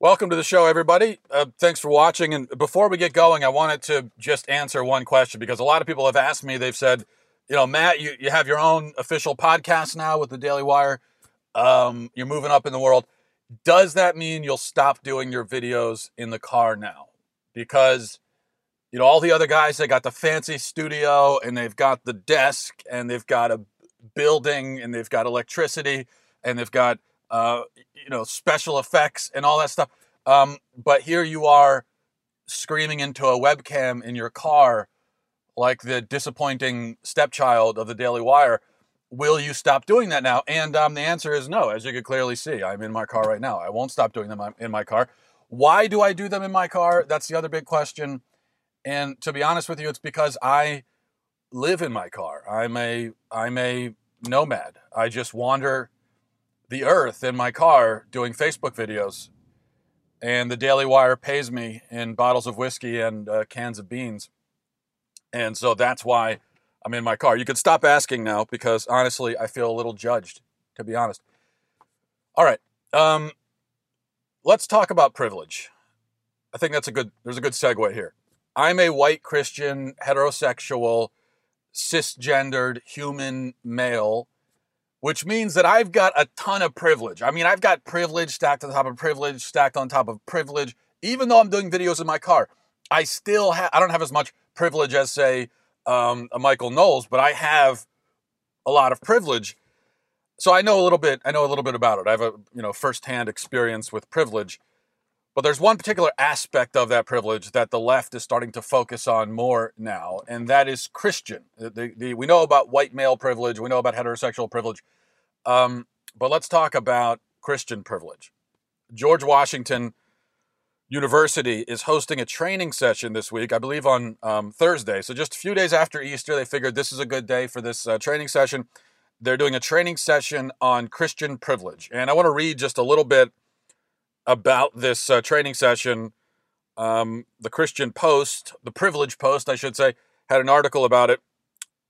Welcome to the show, everybody. Uh, thanks for watching. And before we get going, I wanted to just answer one question because a lot of people have asked me, they've said, you know, Matt, you, you have your own official podcast now with the Daily Wire. Um, you're moving up in the world. Does that mean you'll stop doing your videos in the car now? Because, you know, all the other guys, they got the fancy studio and they've got the desk and they've got a building and they've got electricity and they've got uh, you know special effects and all that stuff. Um, but here you are screaming into a webcam in your car like the disappointing stepchild of the Daily Wire. Will you stop doing that now? And um, the answer is no. As you can clearly see, I'm in my car right now. I won't stop doing them in my car. Why do I do them in my car? That's the other big question. And to be honest with you, it's because I live in my car. I'm a I'm a nomad. I just wander the earth in my car doing Facebook videos. And the Daily Wire pays me in bottles of whiskey and uh, cans of beans. And so that's why I'm in my car. You can stop asking now because honestly, I feel a little judged, to be honest. All right. Um, let's talk about privilege. I think that's a good, there's a good segue here. I'm a white Christian, heterosexual, cisgendered human male which means that I've got a ton of privilege. I mean, I've got privilege stacked on top of privilege, stacked on top of privilege. Even though I'm doing videos in my car, I still have, I don't have as much privilege as, say, um, a Michael Knowles, but I have a lot of privilege. So I know a little bit, I know a little bit about it. I have a, you know, firsthand experience with privilege. But there's one particular aspect of that privilege that the left is starting to focus on more now, and that is Christian. The, the, we know about white male privilege, we know about heterosexual privilege, um, but let's talk about Christian privilege. George Washington University is hosting a training session this week, I believe on um, Thursday. So just a few days after Easter, they figured this is a good day for this uh, training session. They're doing a training session on Christian privilege, and I want to read just a little bit about this uh, training session. Um, the Christian Post, the Privilege Post, I should say, had an article about it.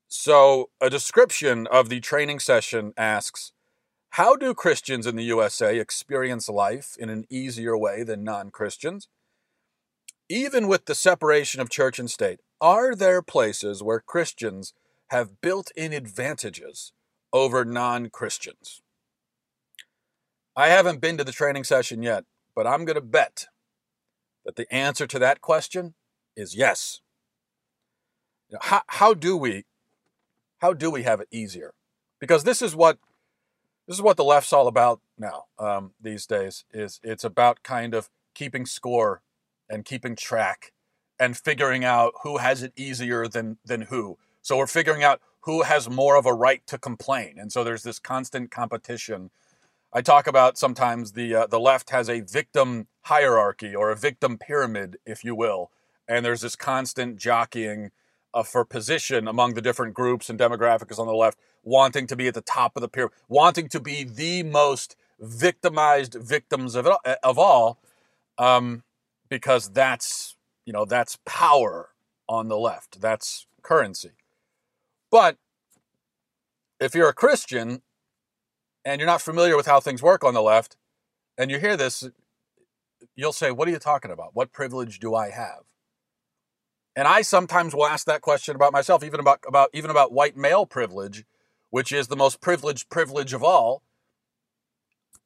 So, a description of the training session asks How do Christians in the USA experience life in an easier way than non Christians? Even with the separation of church and state, are there places where Christians have built in advantages over non Christians? I haven't been to the training session yet, but I'm going to bet that the answer to that question is yes. How, how do we how do we have it easier? Because this is what this is what the left's all about now um, these days. Is it's about kind of keeping score and keeping track and figuring out who has it easier than than who. So we're figuring out who has more of a right to complain, and so there's this constant competition I talk about sometimes the uh, the left has a victim hierarchy or a victim pyramid, if you will, and there's this constant jockeying uh, for position among the different groups and demographics on the left, wanting to be at the top of the pyramid, wanting to be the most victimized victims of it, of all, um, because that's you know that's power on the left, that's currency. But if you're a Christian and you're not familiar with how things work on the left, and you hear this, you'll say, What are you talking about? What privilege do I have? And I sometimes will ask that question about myself, even about, about even about white male privilege, which is the most privileged privilege of all.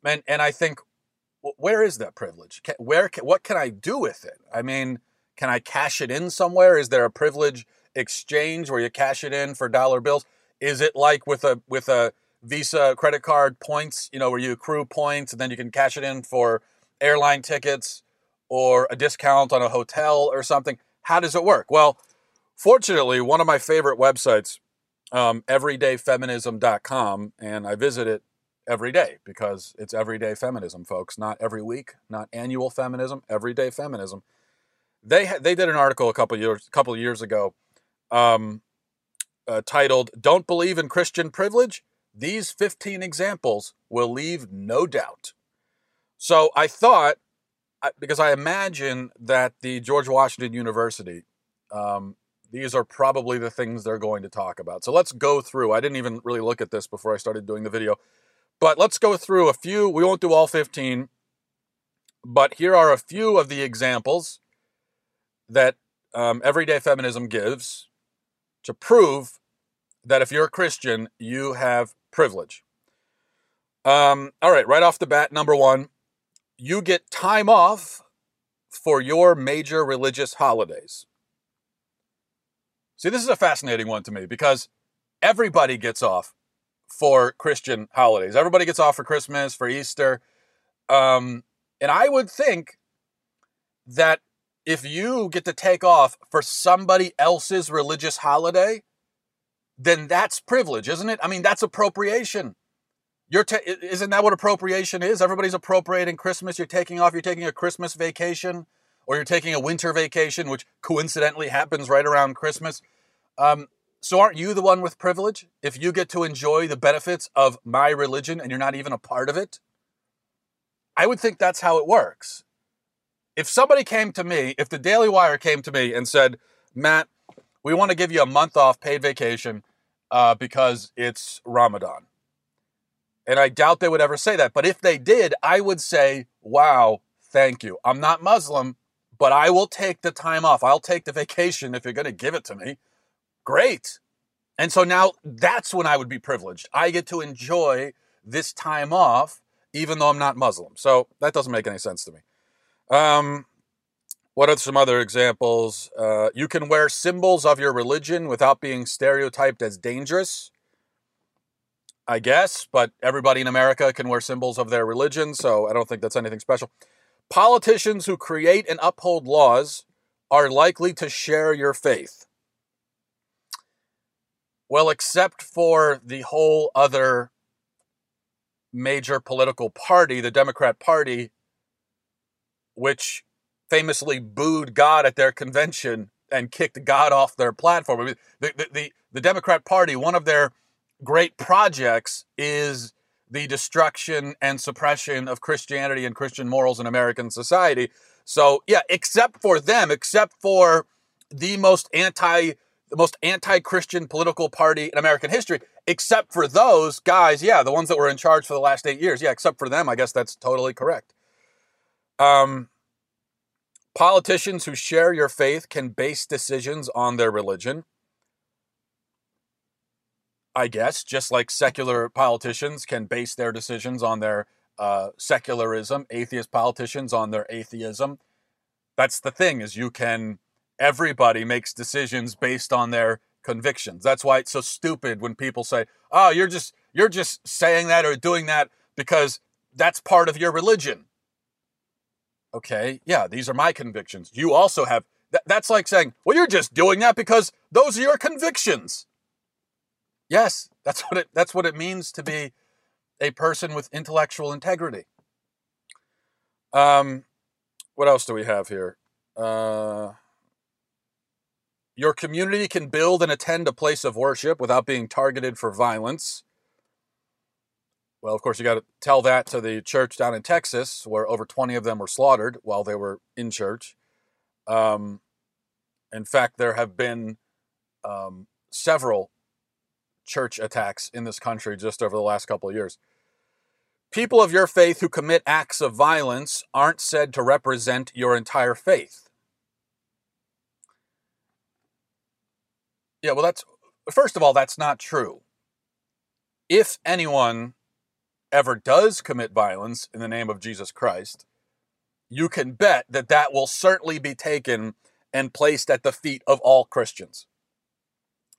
And and I think, where is that privilege? Where what can I do with it? I mean, can I cash it in somewhere? Is there a privilege exchange where you cash it in for dollar bills? Is it like with a with a Visa credit card points, you know, where you accrue points and then you can cash it in for airline tickets or a discount on a hotel or something. How does it work? Well, fortunately, one of my favorite websites, um, everydayfeminism.com, and I visit it every day because it's everyday feminism, folks, not every week, not annual feminism, everyday feminism. They ha- they did an article a couple years couple years ago, um, uh, titled "Don't Believe in Christian Privilege." These 15 examples will leave no doubt. So I thought, because I imagine that the George Washington University, um, these are probably the things they're going to talk about. So let's go through. I didn't even really look at this before I started doing the video, but let's go through a few. We won't do all 15. But here are a few of the examples that um, everyday feminism gives to prove that if you're a Christian, you have privilege. Um, all right, right off the bat, number one, you get time off for your major religious holidays. See, this is a fascinating one to me because everybody gets off for Christian holidays. Everybody gets off for Christmas, for Easter. Um, and I would think that if you get to take off for somebody else's religious holiday, then that's privilege, isn't it? I mean, that's appropriation. You're ta- isn't that what appropriation is? Everybody's appropriating Christmas. You're taking off. You're taking a Christmas vacation, or you're taking a winter vacation, which coincidentally happens right around Christmas. Um, so aren't you the one with privilege if you get to enjoy the benefits of my religion and you're not even a part of it? I would think that's how it works. If somebody came to me, if the Daily Wire came to me and said, Matt, we want to give you a month off paid vacation uh, because it's Ramadan. And I doubt they would ever say that. But if they did, I would say, wow, thank you. I'm not Muslim, but I will take the time off. I'll take the vacation if you're going to give it to me. Great. And so now that's when I would be privileged. I get to enjoy this time off, even though I'm not Muslim. So that doesn't make any sense to me. Um, what are some other examples? Uh, you can wear symbols of your religion without being stereotyped as dangerous. I guess, but everybody in America can wear symbols of their religion, so I don't think that's anything special. Politicians who create and uphold laws are likely to share your faith. Well, except for the whole other major political party, the Democrat Party, which famously booed God at their convention and kicked God off their platform. I mean, the, the, the, the Democrat Party, one of their great projects is the destruction and suppression of Christianity and Christian morals in American society. So, yeah, except for them, except for the most anti the most anti-Christian political party in American history, except for those guys, yeah, the ones that were in charge for the last eight years. Yeah, except for them, I guess that's totally correct. Um, politicians who share your faith can base decisions on their religion. I guess, just like secular politicians can base their decisions on their uh, secularism, atheist politicians on their atheism. That's the thing is you can everybody makes decisions based on their convictions. That's why it's so stupid when people say, "Oh, you're just you're just saying that or doing that because that's part of your religion." Okay, yeah, these are my convictions. You also have th- that's like saying, "Well, you're just doing that because those are your convictions." Yes, that's what it that's what it means to be a person with intellectual integrity. Um, what else do we have here? Uh, your community can build and attend a place of worship without being targeted for violence. Well, of course, you got to tell that to the church down in Texas, where over 20 of them were slaughtered while they were in church. Um, in fact, there have been um, several church attacks in this country just over the last couple of years. People of your faith who commit acts of violence aren't said to represent your entire faith. Yeah, well, that's first of all, that's not true. If anyone ever does commit violence in the name of Jesus Christ, you can bet that that will certainly be taken and placed at the feet of all Christians.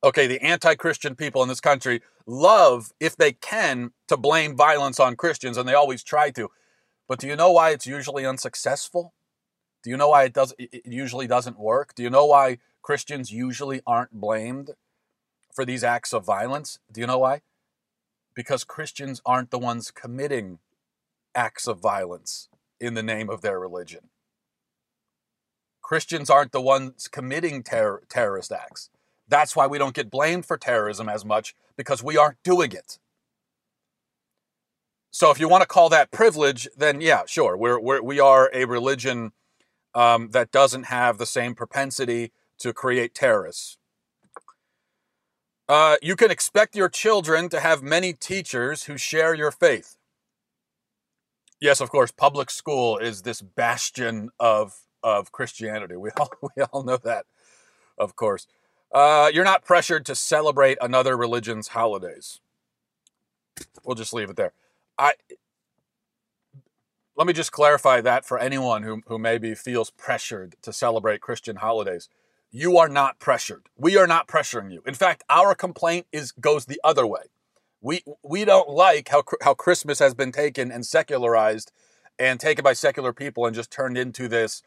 Okay, the anti Christian people in this country love, if they can, to blame violence on Christians, and they always try to. But do you know why it's usually unsuccessful? Do you know why it does it usually doesn't work? Do you know why Christians usually aren't blamed for these acts of violence. Do you know why? Because Christians aren't the ones committing acts of violence in the name of their religion. Christians aren't the ones committing ter- terrorist acts. That's why we don't get blamed for terrorism as much because we aren't doing it. So if you want to call that privilege, then yeah, sure, we're, we're we are a religion um, that doesn't have the same propensity to create terrorists. Uh, you can expect your children to have many teachers who share your faith. Yes, of course. Public school is this bastion of of Christianity. We all we all know that, of course. Uh, you're not pressured to celebrate another religion's holidays. We'll just leave it there. I let me just clarify that for anyone who who maybe feels pressured to celebrate Christian holidays. You are not pressured. We are not pressuring you. In fact, our complaint is goes the other way. We we don't like how how Christmas has been taken and secularized and taken by secular people and just turned into this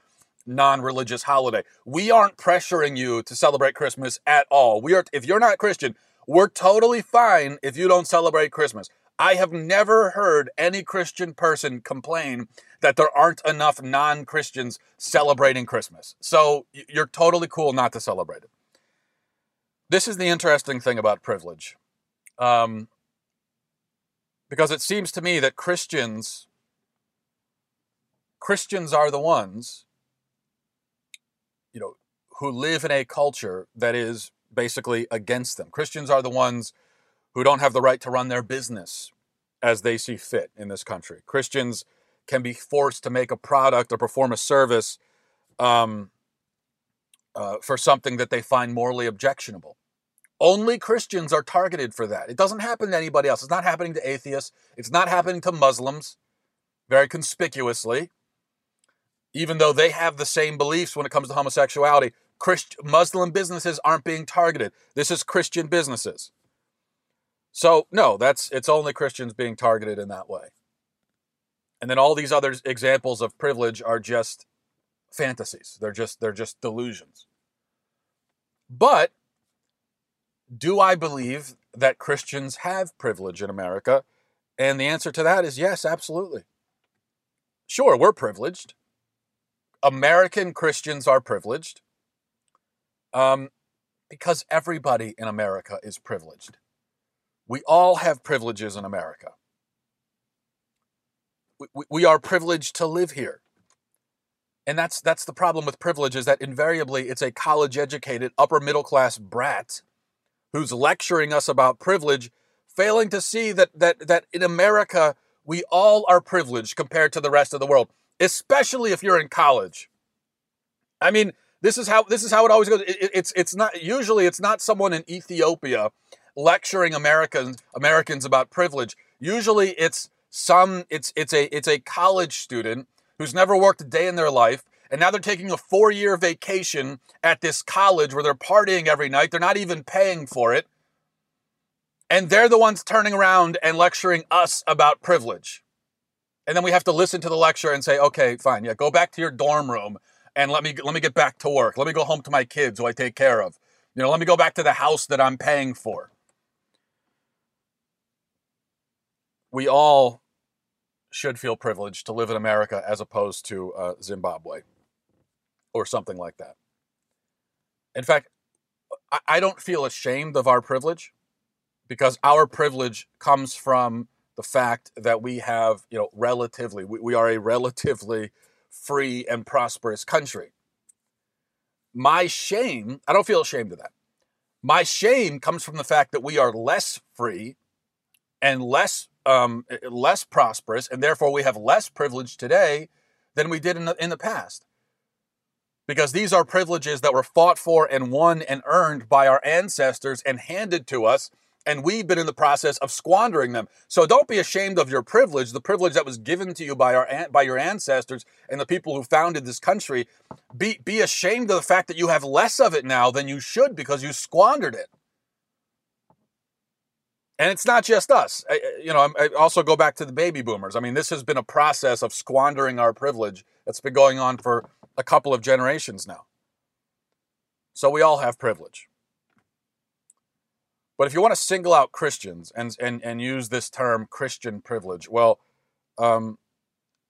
non-religious holiday. We aren't pressuring you to celebrate Christmas at all. We are if you're not Christian, we're totally fine if you don't celebrate Christmas. I have never heard any Christian person complain that there aren't enough non-Christians celebrating Christmas. So you're totally cool not to celebrate it. This is the interesting thing about privilege. Um, because it seems to me that Christians Christians are the ones you know who live in a culture that is basically against them. Christians are the ones who don't have the right to run their business as they see fit in this country. Christians can be forced to make a product or perform a service um, uh, for something that they find morally objectionable. Only Christians are targeted for that. It doesn't happen to anybody else. It's not happening to atheists. It's not happening to Muslims, very conspicuously. Even though they have the same beliefs when it comes to homosexuality, Christ- Muslim businesses aren't being targeted. This is Christian businesses. So no, that's it's only Christians being targeted in that way. And then all these other examples of privilege are just fantasies. They're just they're just delusions. But do I believe that Christians have privilege in America? And the answer to that is yes, absolutely. Sure, we're privileged. American Christians are privileged um, because everybody in America is privileged. We all have privileges in America. We, we are privileged to live here. And that's that's the problem with privilege is that invariably it's a college educated upper middle class brat who's lecturing us about privilege, failing to see that that that in America we all are privileged compared to the rest of the world, especially if you're in college. I mean, this is how this is how it always goes. It, it's it's not usually it's not someone in Ethiopia lecturing Americans Americans about privilege. Usually it's some it's it's a it's a college student who's never worked a day in their life and now they're taking a four year vacation at this college where they're partying every night. They're not even paying for it. And they're the ones turning around and lecturing us about privilege. And then we have to listen to the lecture and say, okay, fine, yeah, go back to your dorm room and let me let me get back to work. Let me go home to my kids who I take care of. You know, let me go back to the house that I'm paying for. We all should feel privileged to live in America as opposed to uh, Zimbabwe or something like that. In fact, I don't feel ashamed of our privilege because our privilege comes from the fact that we have, you know, relatively, we, we are a relatively free and prosperous country. My shame, I don't feel ashamed of that. My shame comes from the fact that we are less free and less um, less prosperous, and therefore we have less privilege today than we did in the, in the past because these are privileges that were fought for and won and earned by our ancestors and handed to us and we've been in the process of squandering them. So don't be ashamed of your privilege, the privilege that was given to you by our by your ancestors and the people who founded this country. Be be ashamed of the fact that you have less of it now than you should because you squandered it. And it's not just us. I, you know, I also go back to the baby boomers. I mean, this has been a process of squandering our privilege that's been going on for a couple of generations now. So we all have privilege. But if you want to single out Christians and, and, and use this term Christian privilege, well, um,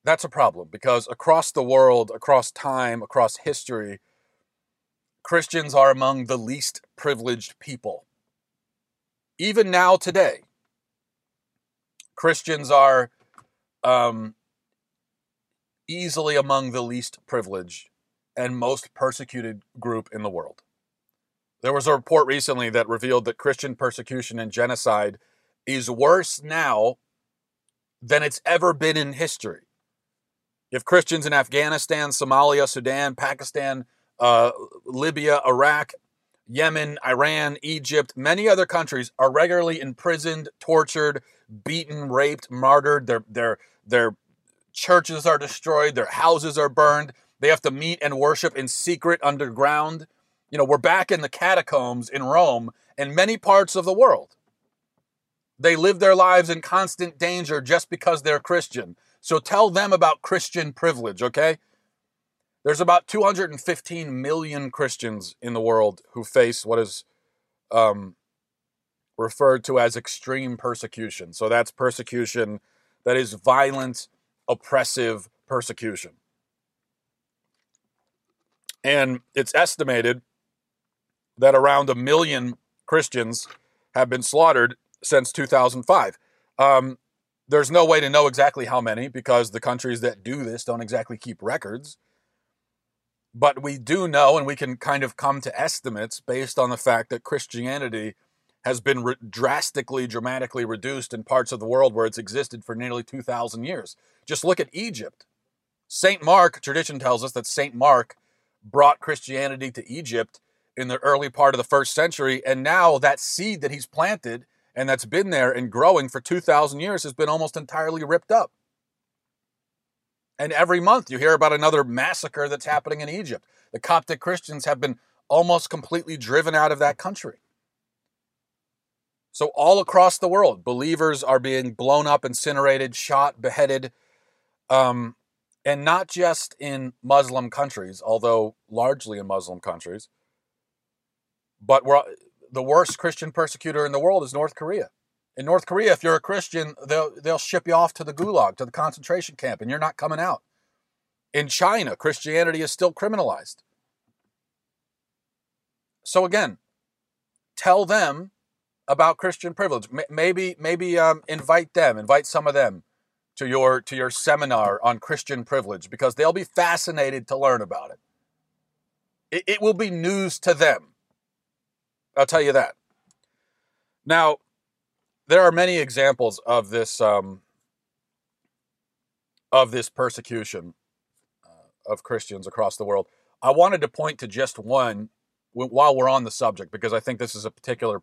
that's a problem because across the world, across time, across history, Christians are among the least privileged people. Even now, today, Christians are um, easily among the least privileged and most persecuted group in the world. There was a report recently that revealed that Christian persecution and genocide is worse now than it's ever been in history. If Christians in Afghanistan, Somalia, Sudan, Pakistan, uh, Libya, Iraq, Yemen, Iran, Egypt, many other countries are regularly imprisoned, tortured, beaten, raped, martyred. Their their their churches are destroyed, their houses are burned. They have to meet and worship in secret underground. You know, we're back in the catacombs in Rome and many parts of the world. They live their lives in constant danger just because they're Christian. So tell them about Christian privilege, okay? There's about 215 million Christians in the world who face what is um, referred to as extreme persecution. So that's persecution that is violent, oppressive persecution. And it's estimated that around a million Christians have been slaughtered since 2005. Um, there's no way to know exactly how many because the countries that do this don't exactly keep records. But we do know, and we can kind of come to estimates based on the fact that Christianity has been re- drastically, dramatically reduced in parts of the world where it's existed for nearly 2,000 years. Just look at Egypt. St. Mark, tradition tells us that St. Mark brought Christianity to Egypt in the early part of the first century, and now that seed that he's planted and that's been there and growing for 2,000 years has been almost entirely ripped up. And every month you hear about another massacre that's happening in Egypt. The Coptic Christians have been almost completely driven out of that country. So, all across the world, believers are being blown up, incinerated, shot, beheaded, um, and not just in Muslim countries, although largely in Muslim countries. But the worst Christian persecutor in the world is North Korea. In North Korea, if you're a Christian, they'll, they'll ship you off to the gulag, to the concentration camp, and you're not coming out. In China, Christianity is still criminalized. So again, tell them about Christian privilege. Maybe, maybe um, invite them, invite some of them to your to your seminar on Christian privilege because they'll be fascinated to learn about it. It, it will be news to them. I'll tell you that. Now, there are many examples of this um, of this persecution uh, of Christians across the world. I wanted to point to just one while we're on the subject because I think this is a particular,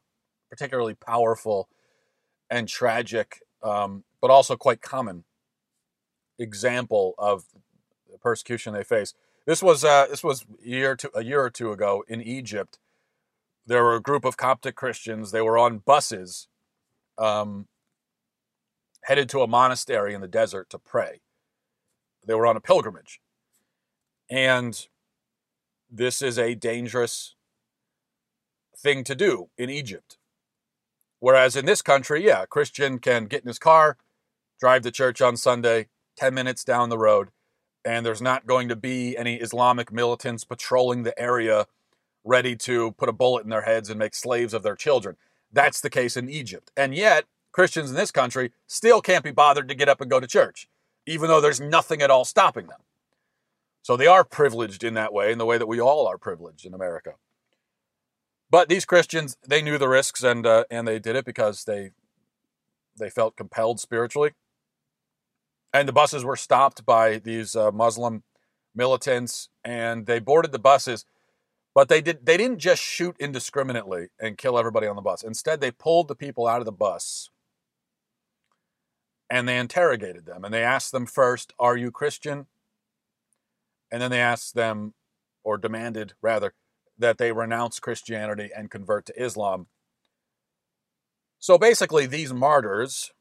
particularly powerful and tragic, um, but also quite common example of the persecution they face. This was uh, this was a year to, a year or two ago in Egypt. There were a group of Coptic Christians. They were on buses um, headed to a monastery in the desert to pray. They were on a pilgrimage. And this is a dangerous thing to do in Egypt. Whereas in this country, yeah, a Christian can get in his car, drive to church on Sunday, 10 minutes down the road, and there's not going to be any Islamic militants patrolling the area ready to put a bullet in their heads and make slaves of their children. That's the case in Egypt. And yet, Christians in this country still can't be bothered to get up and go to church, even though there's nothing at all stopping them. So they are privileged in that way, in the way that we all are privileged in America. But these Christians, they knew the risks and uh, and they did it because they they felt compelled spiritually. And the buses were stopped by these uh, Muslim militants, and they boarded the buses but they did they didn't just shoot indiscriminately and kill everybody on the bus. Instead, they pulled the people out of the bus and they interrogated them and they asked them first, "Are you Christian?" And then they asked them or demanded rather that they renounce Christianity and convert to Islam. So basically these martyrs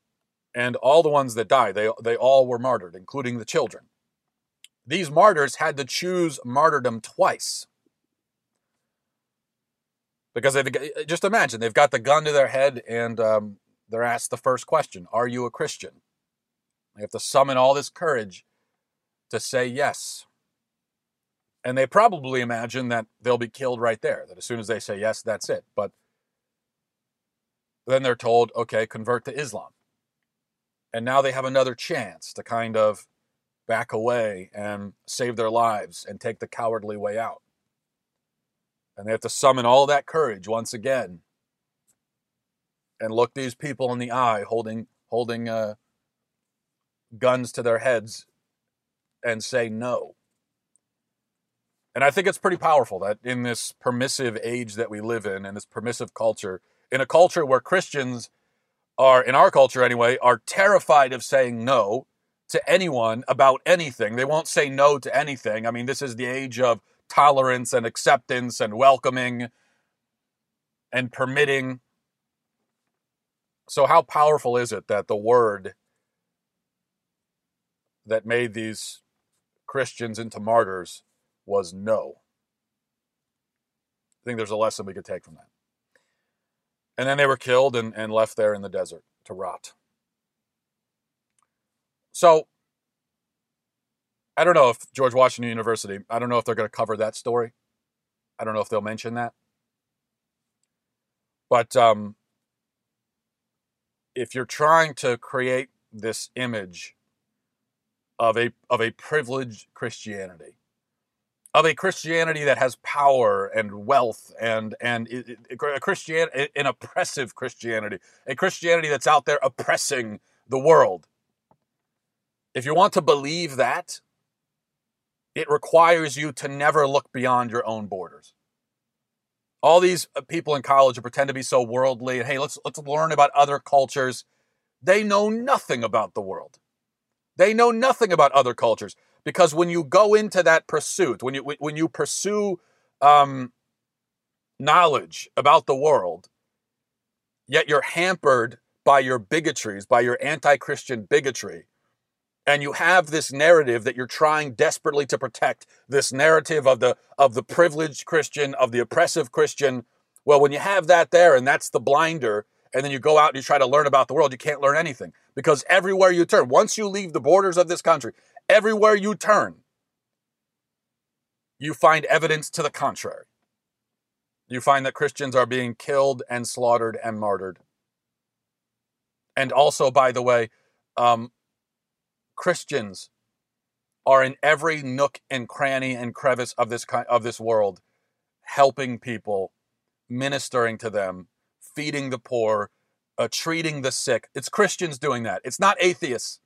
and all the ones that died, they they all were martyred, including the children. These martyrs had to choose martyrdom twice because they just imagine they've got the gun to their head and um, they're asked the first question Are you a Christian? They have to summon all this courage to say yes. And they probably imagine that they'll be killed right there, that as soon as they say yes, that's it. But then they're told, okay, convert to Islam. And now they have another chance to kind of back away and save their lives and take the cowardly way out. And they have to summon all that courage once again and look these people in the eye holding holding uh, guns to their heads and say no. And I think it's pretty powerful that in this permissive age that we live in, in this permissive culture, in a culture where Christians are, in our culture anyway, are terrified of saying no to anyone about anything. They won't say no to anything. I mean, this is the age of tolerance and acceptance and welcoming and permitting. So, how powerful is it that the word that made these Christians into martyrs was no? I think there's a lesson we could take from that. And then they were killed and, and left there in the desert to rot. So, I don't know if George Washington University, I don't know if they're going to cover that story. I don't know if they'll mention that. But um, if you're trying to create this image of a of a privileged Christianity, of a Christianity that has power and wealth and and a Christianity, an oppressive Christianity, a Christianity that's out there oppressing the world. If you want to believe that, it requires you to never look beyond your own borders. All these uh, people in college who pretend to be so worldly and hey, let's let's learn about other cultures. They know nothing about the world. They know nothing about other cultures because when you go into that pursuit, when you when you pursue um, knowledge about the world, yet you're hampered by your bigotries, by your anti-Christian bigotry, and you have this narrative that you're trying desperately to protect this narrative of the of the privileged christian of the oppressive christian well when you have that there and that's the blinder and then you go out and you try to learn about the world you can't learn anything because everywhere you turn once you leave the borders of this country everywhere you turn you find evidence to the contrary. You find that christians are being killed and slaughtered and martyred. And also by the way um, Christians are in every nook and cranny and crevice of this of this world, helping people, ministering to them, feeding the poor, uh, treating the sick. It's Christians doing that. It's not atheists.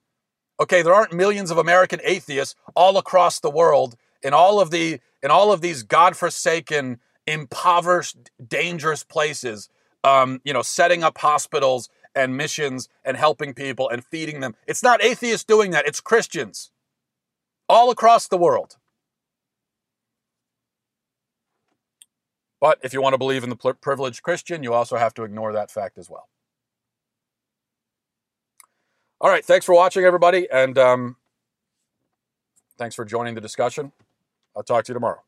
Okay, there aren't millions of American atheists all across the world in all of the in all of these godforsaken, impoverished, dangerous places. Um, you know, setting up hospitals and missions and helping people and feeding them. It's not atheists doing that, it's Christians all across the world. But if you want to believe in the privileged Christian, you also have to ignore that fact as well. All right, thanks for watching, everybody, and um, thanks for joining the discussion. I'll talk to you tomorrow.